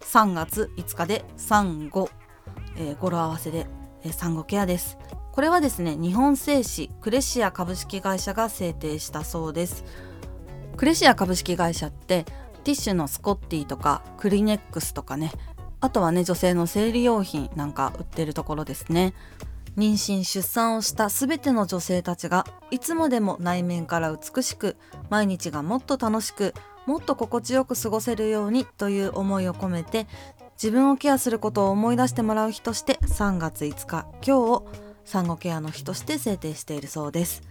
3月5日で産後、えー、語呂合わせで、えー、産後ケアです。これはですね日本製紙クレシア株式会社が制定したそうです。クレシア株式会社ってティッシュのスコッティとかクリネックスとかね。あとはね女性の生理用品なんか売ってるところですね。妊娠出産をした全ての女性たちがいつまでも内面から美しく毎日がもっと楽しくもっと心地よく過ごせるようにという思いを込めて自分をケアすることを思い出してもらう日として3月5日今日を産後ケアの日として制定しているそうです。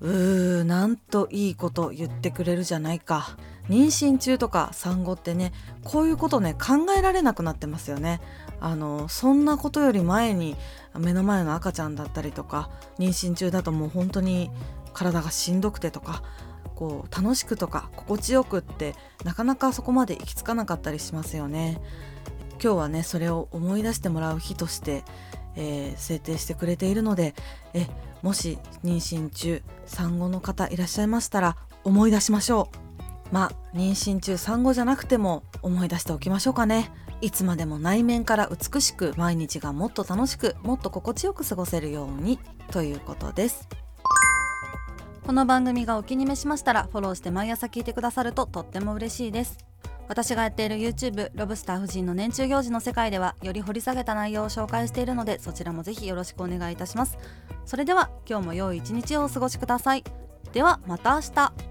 うーなんといいこと言ってくれるじゃないか妊娠中とか産後ってねこういうことね考えられなくなってますよねあのそんなことより前に目の前の赤ちゃんだったりとか妊娠中だともう本当に体がしんどくてとかこう楽しくとか心地よくってなかなかそこまで行き着かなかったりしますよね。今日はねそれを思い出してもらう日として、えー、制定してくれているのでえもし妊娠中産後の方いらっしゃいましたら思い出しましょう。まあ妊娠中産後じゃなくても思い出しておきましょうかね。いつまでも内面から美しく毎日がもっと楽しくもっと心地よく過ごせるようにということです。この番組がお気に召しましたらフォローして毎朝聞いてくださるととっても嬉しいです私がやっている YouTube ロブスター夫人の年中行事の世界ではより掘り下げた内容を紹介しているのでそちらもぜひよろしくお願いいたします。それでは今日も良い一日をお過ごしください。ではまた明日。